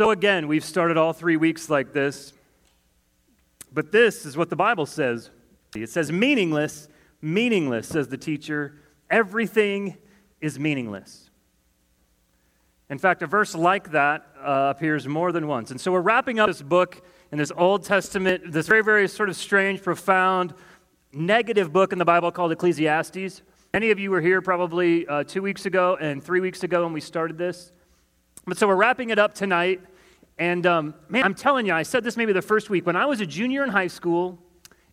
So, again, we've started all three weeks like this. But this is what the Bible says it says, meaningless, meaningless, says the teacher. Everything is meaningless. In fact, a verse like that uh, appears more than once. And so we're wrapping up this book in this Old Testament, this very, very sort of strange, profound, negative book in the Bible called Ecclesiastes. Many of you were here probably uh, two weeks ago and three weeks ago when we started this. But so we're wrapping it up tonight. And um, man, I'm telling you, I said this maybe the first week. When I was a junior in high school,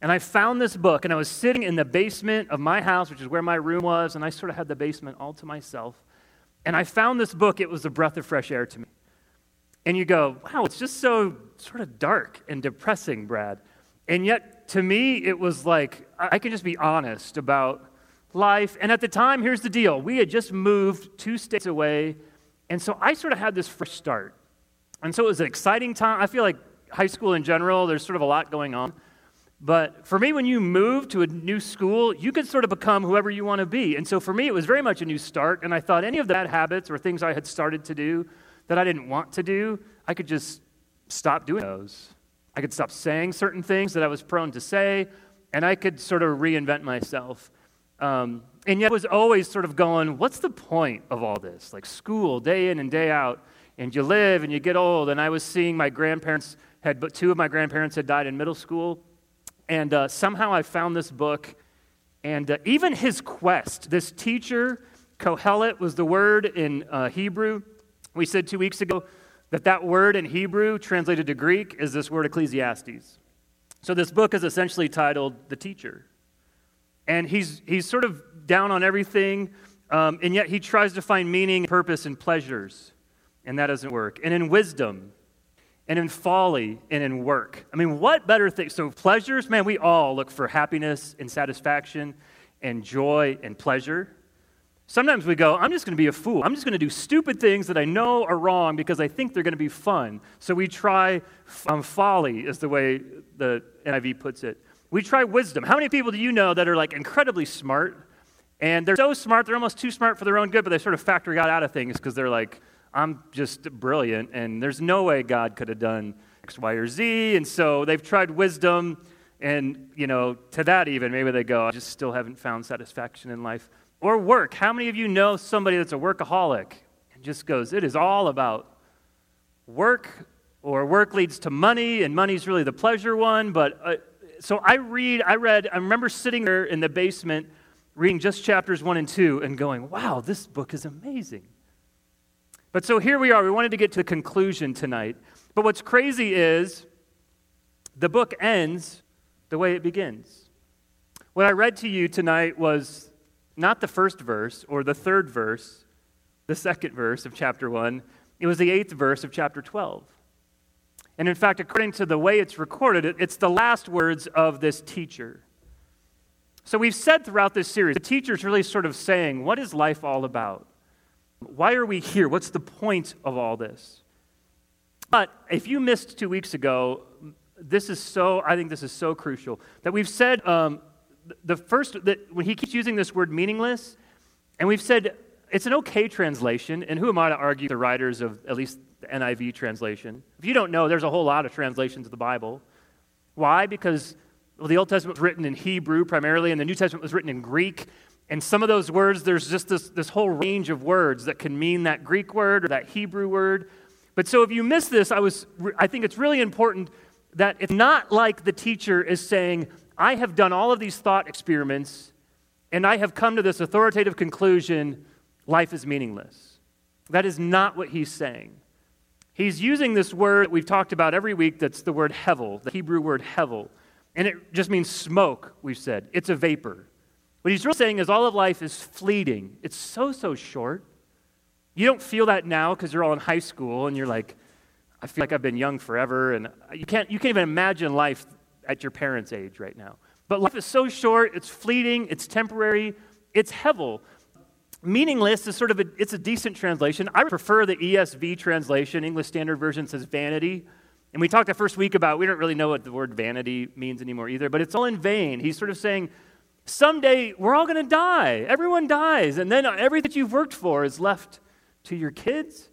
and I found this book, and I was sitting in the basement of my house, which is where my room was, and I sort of had the basement all to myself. And I found this book, it was a breath of fresh air to me. And you go, wow, it's just so sort of dark and depressing, Brad. And yet, to me, it was like, I can just be honest about life. And at the time, here's the deal we had just moved two states away. And so I sort of had this fresh start. And so it was an exciting time. I feel like high school in general, there's sort of a lot going on. But for me, when you move to a new school, you can sort of become whoever you want to be. And so for me, it was very much a new start. And I thought any of the bad habits or things I had started to do that I didn't want to do, I could just stop doing those. I could stop saying certain things that I was prone to say, and I could sort of reinvent myself. Um, and yet, I was always sort of going, what's the point of all this? Like school, day in and day out, and you live and you get old. And I was seeing my grandparents had, but two of my grandparents had died in middle school. And uh, somehow I found this book, and uh, even his quest, this teacher, Kohelet was the word in uh, Hebrew. We said two weeks ago that that word in Hebrew, translated to Greek, is this word Ecclesiastes. So this book is essentially titled The Teacher. And he's, he's sort of down on everything, um, and yet he tries to find meaning, purpose, and pleasures, and that doesn't work. And in wisdom, and in folly and in work. I mean, what better thing? So, pleasures, man, we all look for happiness and satisfaction and joy and pleasure. Sometimes we go, I'm just going to be a fool. I'm just going to do stupid things that I know are wrong because I think they're going to be fun. So we try um, folly, is the way the NIV puts it. We try wisdom. How many people do you know that are like incredibly smart? And they're so smart, they're almost too smart for their own good, but they sort of factor God out of things because they're like, I'm just brilliant, and there's no way God could have done X, Y, or Z. And so they've tried wisdom, and, you know, to that even, maybe they go, I just still haven't found satisfaction in life. Or work. How many of you know somebody that's a workaholic and just goes, it is all about work, or work leads to money, and money's really the pleasure one. But uh, so I read, I read, I remember sitting there in the basement reading just chapters one and two and going, wow, this book is amazing. But so here we are. We wanted to get to the conclusion tonight. But what's crazy is the book ends the way it begins. What I read to you tonight was not the first verse or the third verse, the second verse of chapter 1. It was the eighth verse of chapter 12. And in fact, according to the way it's recorded, it's the last words of this teacher. So we've said throughout this series, the teacher's really sort of saying, What is life all about? Why are we here? What's the point of all this? But if you missed two weeks ago, this is so, I think this is so crucial that we've said um, the first, that when he keeps using this word meaningless, and we've said it's an okay translation, and who am I to argue the writers of at least the NIV translation? If you don't know, there's a whole lot of translations of the Bible. Why? Because well, the Old Testament was written in Hebrew primarily, and the New Testament was written in Greek. And some of those words, there's just this, this whole range of words that can mean that Greek word or that Hebrew word. But so if you miss this, I, was, I think it's really important that it's not like the teacher is saying, I have done all of these thought experiments and I have come to this authoritative conclusion life is meaningless. That is not what he's saying. He's using this word that we've talked about every week that's the word hevel, the Hebrew word hevel. And it just means smoke, we've said. It's a vapor. What he's really saying is all of life is fleeting. It's so, so short. You don't feel that now because you're all in high school and you're like, I feel like I've been young forever. And you can't, you can't even imagine life at your parents' age right now. But life is so short, it's fleeting, it's temporary, it's hevel. Meaningless is sort of a, it's a decent translation. I prefer the ESV translation. English Standard Version says vanity. And we talked the first week about we don't really know what the word vanity means anymore either, but it's all in vain. He's sort of saying someday we're all going to die. Everyone dies. And then everything that you've worked for is left to your kids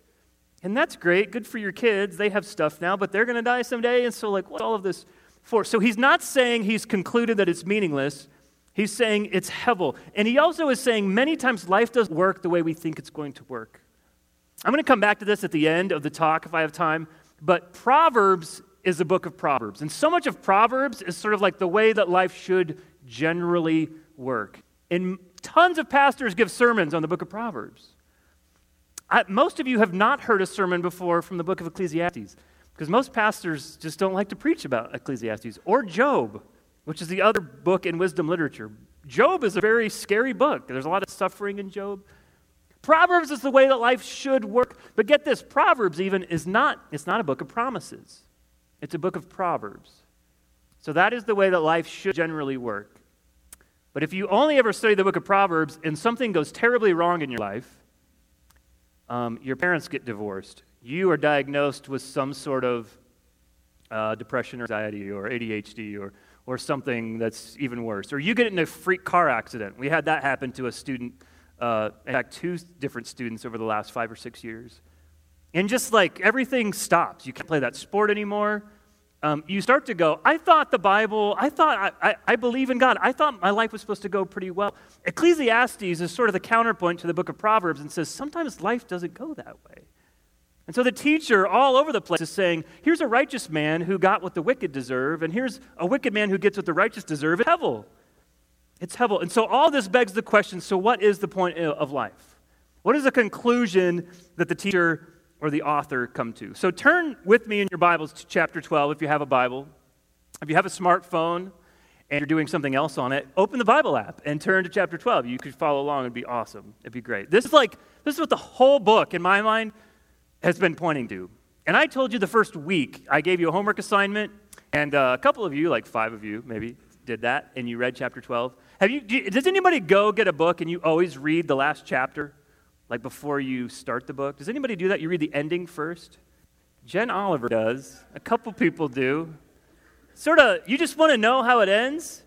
And that's great. Good for your kids. They have stuff now, but they're going to die someday. And so, like, what's all of this for? So, he's not saying he's concluded that it's meaningless. He's saying it's hevel. And he also is saying many times life doesn't work the way we think it's going to work. I'm going to come back to this at the end of the talk if I have time. But Proverbs is a book of Proverbs. And so much of Proverbs is sort of like the way that life should generally work. And tons of pastors give sermons on the book of Proverbs. I, most of you have not heard a sermon before from the book of Ecclesiastes because most pastors just don't like to preach about Ecclesiastes or Job, which is the other book in wisdom literature. Job is a very scary book. There's a lot of suffering in Job. Proverbs is the way that life should work. But get this, Proverbs even is not it's not a book of promises. It's a book of Proverbs. So that is the way that life should generally work. But if you only ever study the book of Proverbs and something goes terribly wrong in your life, um, your parents get divorced, you are diagnosed with some sort of uh, depression or anxiety or ADHD or, or something that's even worse, or you get in a freak car accident. We had that happen to a student, uh, in fact, two different students over the last five or six years. And just like everything stops, you can't play that sport anymore um, you start to go, I thought the Bible, I thought, I, I, I, believe in God. I thought my life was supposed to go pretty well. Ecclesiastes is sort of the counterpoint to the book of Proverbs and says sometimes life doesn't go that way. And so the teacher all over the place is saying, here's a righteous man who got what the wicked deserve, and here's a wicked man who gets what the righteous deserve. It's Hevel. It's Hevel. And so all this begs the question so what is the point of life? What is the conclusion that the teacher or the author come to. So turn with me in your Bibles to chapter 12 if you have a Bible. If you have a smartphone and you're doing something else on it, open the Bible app and turn to chapter 12. You could follow along. It'd be awesome. It'd be great. This is like, this is what the whole book, in my mind, has been pointing to. And I told you the first week, I gave you a homework assignment, and uh, a couple of you, like five of you maybe, did that, and you read chapter 12. Have you, does anybody go get a book and you always read the last chapter? Like before you start the book? Does anybody do that? You read the ending first? Jen Oliver does. A couple people do. Sort of, you just want to know how it ends?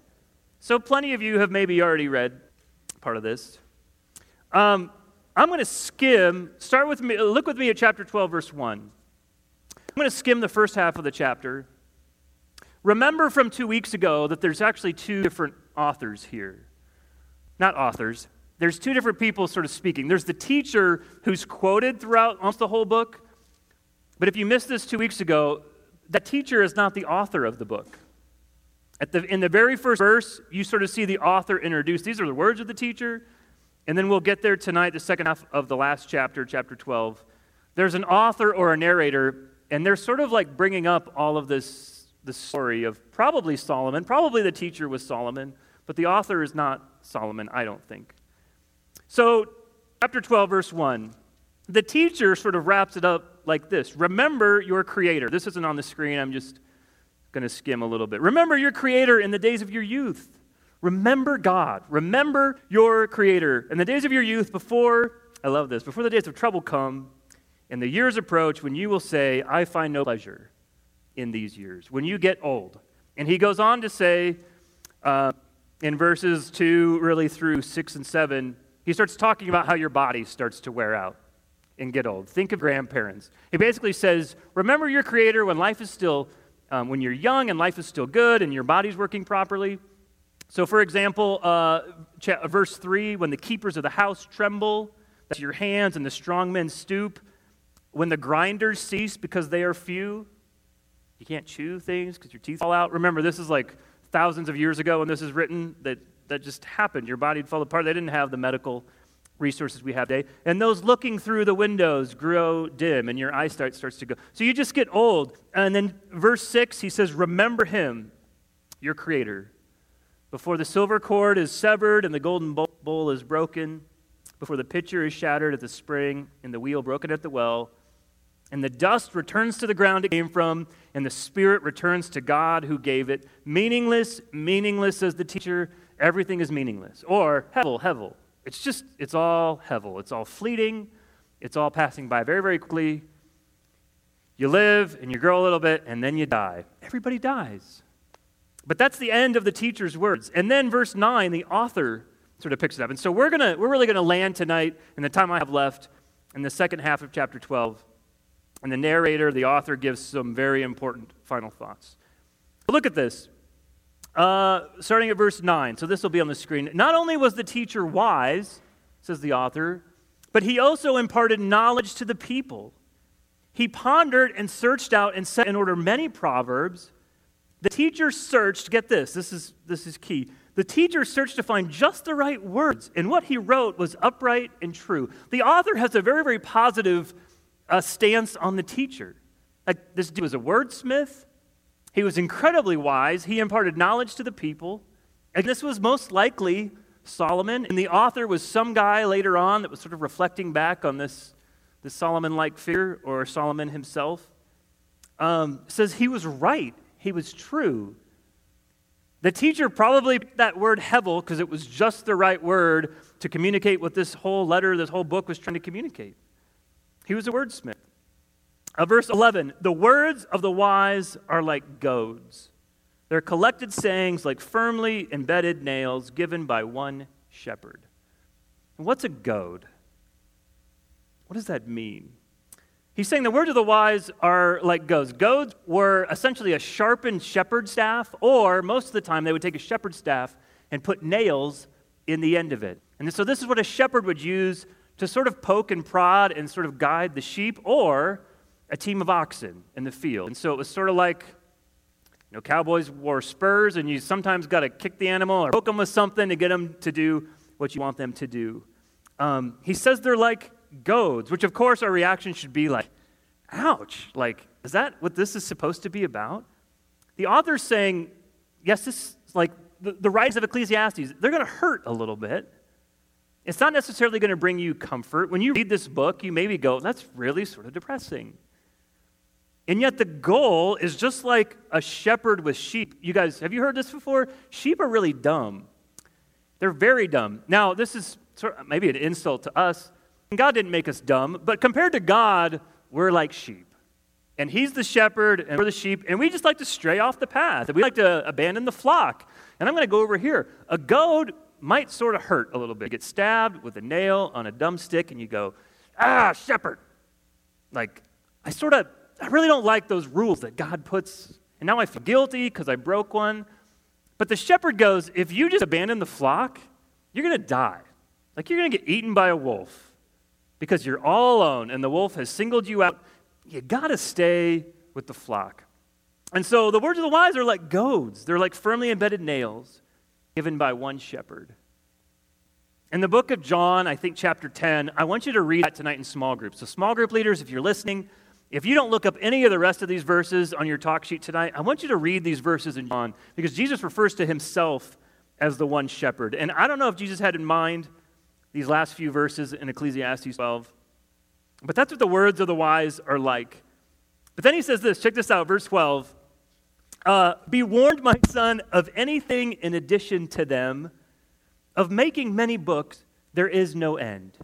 So, plenty of you have maybe already read part of this. Um, I'm going to skim, start with me, look with me at chapter 12, verse 1. I'm going to skim the first half of the chapter. Remember from two weeks ago that there's actually two different authors here. Not authors, there's two different people sort of speaking. There's the teacher who's quoted throughout almost the whole book. But if you missed this two weeks ago, that teacher is not the author of the book. At the, in the very first verse, you sort of see the author introduced. These are the words of the teacher. And then we'll get there tonight, the second half of the last chapter, chapter 12. There's an author or a narrator, and they're sort of like bringing up all of this, this story of probably Solomon. Probably the teacher was Solomon, but the author is not Solomon, I don't think. So, chapter 12, verse 1, the teacher sort of wraps it up like this Remember your Creator. This isn't on the screen, I'm just going to skim a little bit. Remember your Creator in the days of your youth. Remember God. Remember your Creator in the days of your youth before, I love this, before the days of trouble come and the years approach when you will say, I find no pleasure in these years, when you get old. And he goes on to say uh, in verses 2 really through 6 and 7 he starts talking about how your body starts to wear out and get old. Think of grandparents. He basically says, Remember your Creator when life is still, um, when you're young and life is still good and your body's working properly. So, for example, uh, verse 3 when the keepers of the house tremble, that's your hands, and the strong men stoop. When the grinders cease because they are few, you can't chew things because your teeth fall out. Remember, this is like thousands of years ago when this is written, that that just happened. Your body fall apart. They didn't have the medical resources we have today. And those looking through the windows grow dim, and your eyesight starts to go. So you just get old. And then verse 6, he says, Remember him, your creator. Before the silver cord is severed and the golden bowl is broken, before the pitcher is shattered at the spring and the wheel broken at the well, and the dust returns to the ground it came from, and the spirit returns to God who gave it. Meaningless, meaningless, says the teacher everything is meaningless. Or hevel, hevel. It's just, it's all hevel. It's all fleeting. It's all passing by very, very quickly. You live and you grow a little bit and then you die. Everybody dies. But that's the end of the teacher's words. And then verse 9, the author sort of picks it up. And so we're, gonna, we're really going to land tonight in the time I have left in the second half of chapter 12. And the narrator, the author, gives some very important final thoughts. Look at this. Uh, starting at verse 9. So this will be on the screen. Not only was the teacher wise, says the author, but he also imparted knowledge to the people. He pondered and searched out and set in order many proverbs. The teacher searched, get this, this is, this is key. The teacher searched to find just the right words, and what he wrote was upright and true. The author has a very, very positive uh, stance on the teacher. This dude was a wordsmith, he was incredibly wise, he imparted knowledge to the people, and this was most likely Solomon. And the author was some guy later on that was sort of reflecting back on this, this Solomon like figure, or Solomon himself. Um, says he was right, he was true. The teacher probably picked that word hevel because it was just the right word to communicate what this whole letter, this whole book was trying to communicate. He was a wordsmith. Uh, verse 11 The words of the wise are like goads they're collected sayings like firmly embedded nails given by one shepherd. And what's a goad? What does that mean? He's saying the words of the wise are like goads. Goads were essentially a sharpened shepherd staff, or most of the time they would take a shepherd staff and put nails in the end of it. And so this is what a shepherd would use to sort of poke and prod and sort of guide the sheep or a team of oxen in the field. And so it was sort of like you know, cowboys wore spurs, and you sometimes got to kick the animal or poke them with something to get them to do what you want them to do. Um, he says they're like goads, which of course our reaction should be like, ouch, like, is that what this is supposed to be about? The author's saying, yes, this is like the, the of Ecclesiastes, they're going to hurt a little bit. It's not necessarily going to bring you comfort. When you read this book, you maybe go, that's really sort of depressing. And yet, the goal is just like a shepherd with sheep. You guys, have you heard this before? Sheep are really dumb. They're very dumb. Now, this is sort of maybe an insult to us. God didn't make us dumb, but compared to God, we're like sheep. And He's the shepherd, and we're the sheep, and we just like to stray off the path. We like to abandon the flock. And I'm going to go over here. A goad might sort of hurt a little bit. You get stabbed with a nail on a dumb stick, and you go, ah, shepherd. Like, I sort of I really don't like those rules that God puts. And now I feel guilty because I broke one. But the shepherd goes, if you just abandon the flock, you're going to die. Like you're going to get eaten by a wolf because you're all alone and the wolf has singled you out. You got to stay with the flock. And so the words of the wise are like goads, they're like firmly embedded nails given by one shepherd. In the book of John, I think chapter 10, I want you to read that tonight in small groups. So, small group leaders, if you're listening, if you don't look up any of the rest of these verses on your talk sheet tonight, I want you to read these verses in John because Jesus refers to himself as the one shepherd. And I don't know if Jesus had in mind these last few verses in Ecclesiastes 12, but that's what the words of the wise are like. But then he says this check this out, verse 12. Uh, Be warned, my son, of anything in addition to them, of making many books, there is no end.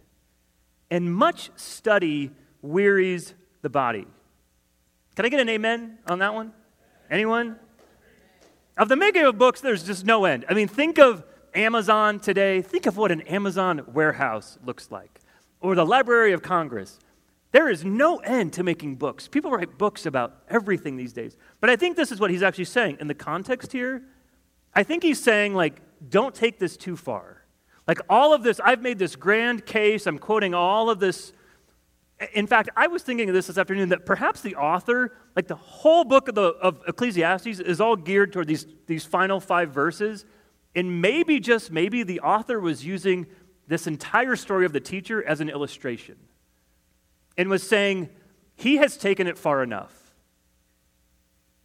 And much study wearies the body. Can I get an amen on that one? Anyone? Of the making of books, there's just no end. I mean, think of Amazon today. Think of what an Amazon warehouse looks like, or the Library of Congress. There is no end to making books. People write books about everything these days. But I think this is what he's actually saying. In the context here, I think he's saying, like, don't take this too far. Like, all of this, I've made this grand case, I'm quoting all of this in fact, I was thinking of this this afternoon that perhaps the author, like the whole book of, the, of Ecclesiastes, is all geared toward these, these final five verses. And maybe, just maybe, the author was using this entire story of the teacher as an illustration and was saying, he has taken it far enough.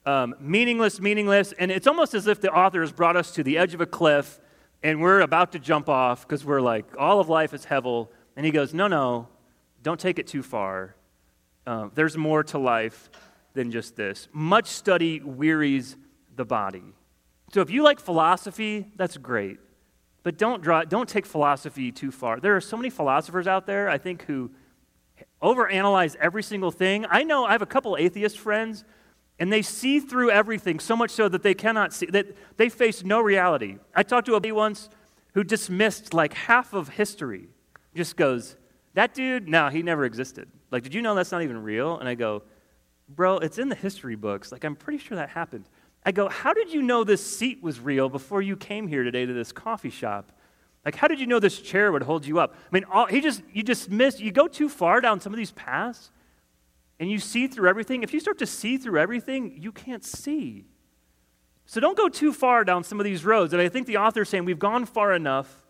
Um, meaningless, meaningless. And it's almost as if the author has brought us to the edge of a cliff and we're about to jump off because we're like, all of life is hevel. And he goes, no, no, don't take it too far. Uh, there's more to life than just this. Much study wearies the body. So if you like philosophy, that's great. But don't, draw, don't take philosophy too far. There are so many philosophers out there, I think, who overanalyze every single thing. I know I have a couple atheist friends, and they see through everything so much so that they cannot see, that they face no reality. I talked to a buddy once who dismissed like half of history, just goes, that dude, no, he never existed. Like, did you know that's not even real? And I go, Bro, it's in the history books. Like, I'm pretty sure that happened. I go, How did you know this seat was real before you came here today to this coffee shop? Like, how did you know this chair would hold you up? I mean, all, he just, you dismiss, you go too far down some of these paths and you see through everything. If you start to see through everything, you can't see. So don't go too far down some of these roads. And I think the author's saying, We've gone far enough.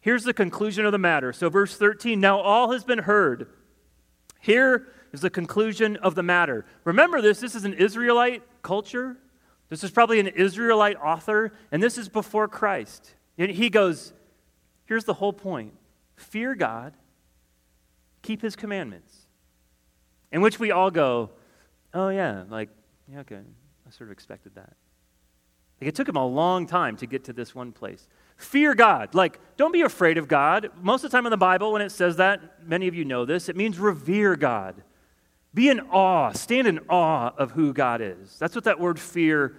Here's the conclusion of the matter. So, verse 13 now all has been heard. Here is the conclusion of the matter. Remember this, this is an Israelite culture. This is probably an Israelite author, and this is before Christ. And he goes, Here's the whole point fear God, keep his commandments. In which we all go, Oh, yeah, like, yeah, okay, I sort of expected that. Like, it took him a long time to get to this one place. Fear God. Like, don't be afraid of God. Most of the time in the Bible, when it says that, many of you know this, it means revere God. Be in awe, stand in awe of who God is. That's what that word fear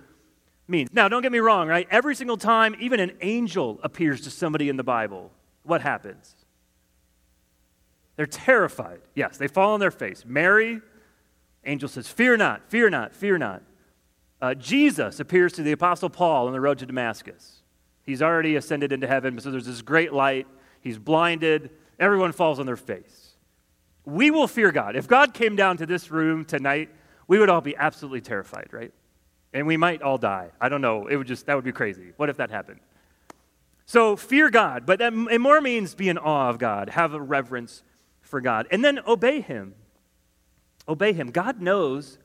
means. Now, don't get me wrong, right? Every single time, even an angel appears to somebody in the Bible, what happens? They're terrified. Yes, they fall on their face. Mary, angel says, Fear not, fear not, fear not. Uh, Jesus appears to the Apostle Paul on the road to Damascus. He's already ascended into heaven, so there's this great light. He's blinded. Everyone falls on their face. We will fear God. If God came down to this room tonight, we would all be absolutely terrified, right? And we might all die. I don't know. It would just, that would be crazy. What if that happened? So fear God, but that, it more means be in awe of God, have a reverence for God, and then obey Him. Obey Him. God knows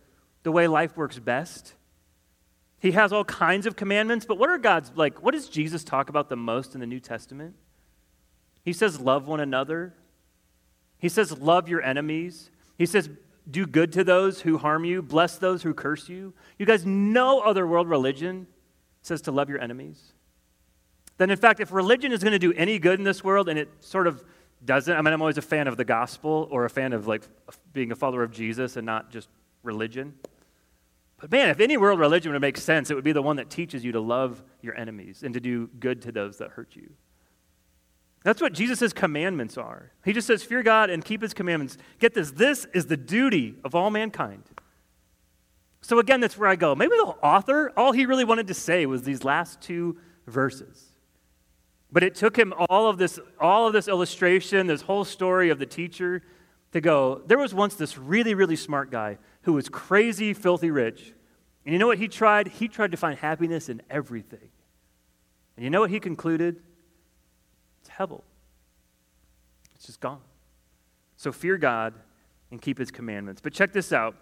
the way life works best. He has all kinds of commandments, but what are God's, like, what does Jesus talk about the most in the New Testament? He says, love one another. He says, love your enemies. He says, do good to those who harm you, bless those who curse you. You guys, no other world religion says to love your enemies. Then, in fact, if religion is going to do any good in this world, and it sort of doesn't, I mean, I'm always a fan of the gospel or a fan of like being a follower of Jesus and not just religion. Man, if any world religion would make sense, it would be the one that teaches you to love your enemies and to do good to those that hurt you. That's what Jesus' commandments are. He just says, Fear God and keep his commandments. Get this this is the duty of all mankind. So again, that's where I go. Maybe the author, all he really wanted to say was these last two verses. But it took him all of this, all of this illustration, this whole story of the teacher, to go, there was once this really, really smart guy who was crazy, filthy rich. And you know what he tried? He tried to find happiness in everything. And you know what he concluded? It's Hevel. It's just gone. So fear God and keep his commandments. But check this out.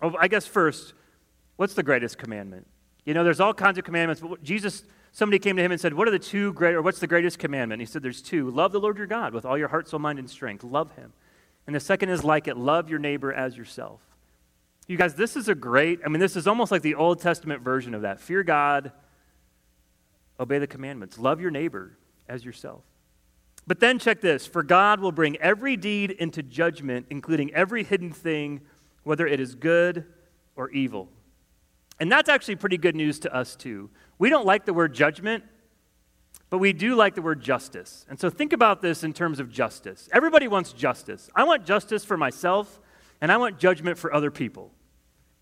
Oh, I guess first, what's the greatest commandment? You know, there's all kinds of commandments, but Jesus somebody came to him and said, What are the two great, or what's the greatest commandment? And he said, There's two. Love the Lord your God with all your heart, soul, mind, and strength. Love him. And the second is like it love your neighbor as yourself. You guys, this is a great, I mean, this is almost like the Old Testament version of that. Fear God, obey the commandments, love your neighbor as yourself. But then check this for God will bring every deed into judgment, including every hidden thing, whether it is good or evil. And that's actually pretty good news to us, too. We don't like the word judgment, but we do like the word justice. And so think about this in terms of justice. Everybody wants justice. I want justice for myself, and I want judgment for other people.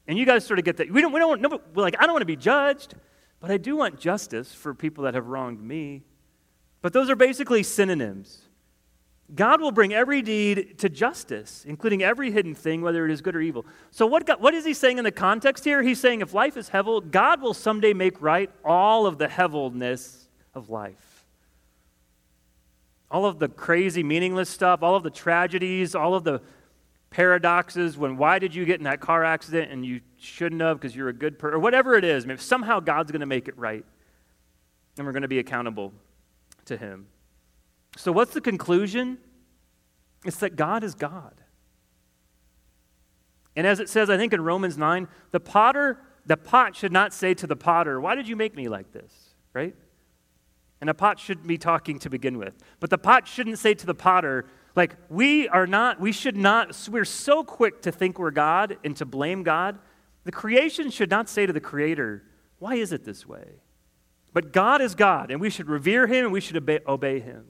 And you guys sort of get that. We don't, we don't want, like, I don't want to be judged, but I do want justice for people that have wronged me. But those are basically synonyms. God will bring every deed to justice, including every hidden thing, whether it is good or evil. So, what, God, what is he saying in the context here? He's saying if life is hevel, God will someday make right all of the hevelness of life. All of the crazy, meaningless stuff, all of the tragedies, all of the paradoxes when why did you get in that car accident and you shouldn't have because you're a good person, or whatever it is. Maybe somehow God's going to make it right, and we're going to be accountable to Him. So, what's the conclusion? It's that God is God. And as it says, I think in Romans 9, the potter, the pot should not say to the potter, Why did you make me like this? Right? And a pot shouldn't be talking to begin with. But the pot shouldn't say to the potter, like, we are not, we should not, we're so quick to think we're God and to blame God. The creation should not say to the creator, Why is it this way? But God is God, and we should revere him and we should obey, obey him.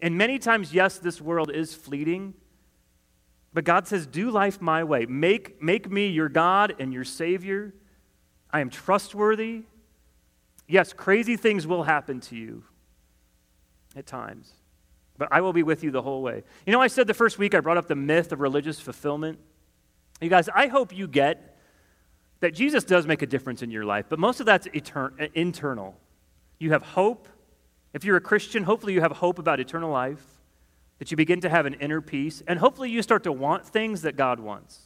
And many times, yes, this world is fleeting, But God says, Do life my way. Make, make me your God and your Savior. I am trustworthy. Yes, crazy things will happen to you at times, but I will be with you the whole way. You know, I said the first week I brought up the myth of religious fulfillment. You guys, I hope you get that Jesus does make a difference in your life, but most of that's etern- uh, internal. You have hope. If you're a Christian, hopefully you have hope about eternal life that you begin to have an inner peace, and hopefully you start to want things that God wants.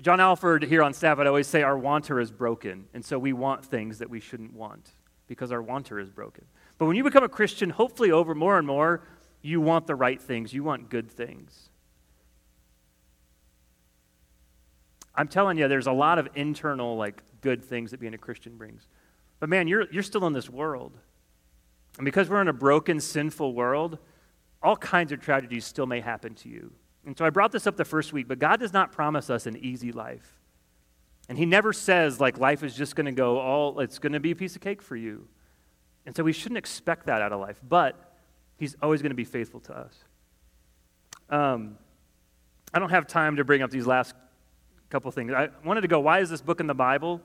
John Alford here on staff would always say our wanter is broken, and so we want things that we shouldn't want because our wanter is broken. But when you become a Christian, hopefully over more and more, you want the right things, you want good things. I'm telling you, there's a lot of internal, like, good things that being a Christian brings. But man, you're, you're still in this world. And because we're in a broken, sinful world, all kinds of tragedies still may happen to you. And so I brought this up the first week, but God does not promise us an easy life. And He never says, like, life is just going to go all, it's going to be a piece of cake for you. And so we shouldn't expect that out of life, but He's always going to be faithful to us. Um, I don't have time to bring up these last couple things. I wanted to go, why is this book in the Bible?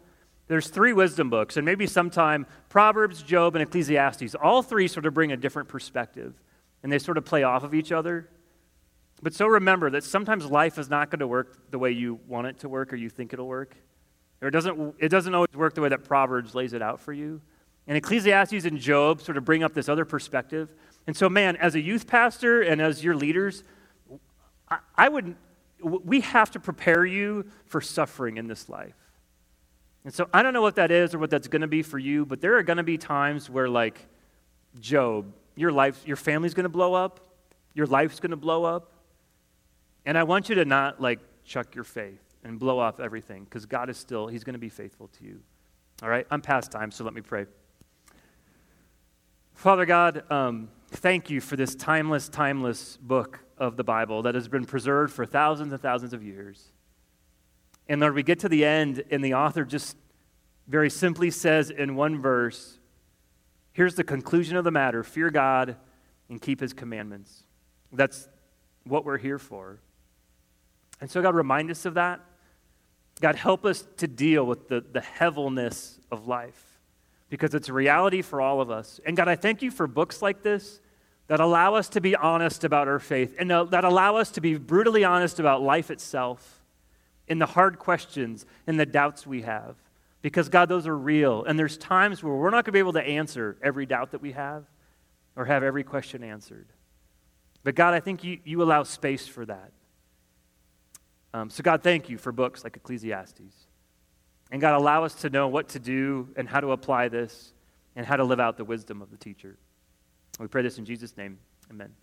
There's three wisdom books, and maybe sometime Proverbs, Job, and Ecclesiastes. All three sort of bring a different perspective and they sort of play off of each other. But so remember that sometimes life is not going to work the way you want it to work or you think it'll work. Or it doesn't, it doesn't always work the way that Proverbs lays it out for you. And Ecclesiastes and Job sort of bring up this other perspective. And so, man, as a youth pastor and as your leaders, I, I would, we have to prepare you for suffering in this life. And so I don't know what that is or what that's going to be for you, but there are going to be times where, like Job, your life, your family's going to blow up, your life's going to blow up. And I want you to not like chuck your faith and blow off everything because God is still, He's going to be faithful to you. All right, I'm past time, so let me pray. Father God, um, thank you for this timeless, timeless book of the Bible that has been preserved for thousands and thousands of years. And Lord, we get to the end, and the author just very simply says in one verse, Here's the conclusion of the matter fear God and keep his commandments. That's what we're here for. And so, God, remind us of that. God, help us to deal with the, the heaviness of life because it's a reality for all of us. And God, I thank you for books like this that allow us to be honest about our faith and that allow us to be brutally honest about life itself in the hard questions and the doubts we have. Because, God, those are real. And there's times where we're not going to be able to answer every doubt that we have or have every question answered. But, God, I think you, you allow space for that. Um, so, God, thank you for books like Ecclesiastes. And, God, allow us to know what to do and how to apply this and how to live out the wisdom of the teacher. We pray this in Jesus' name. Amen.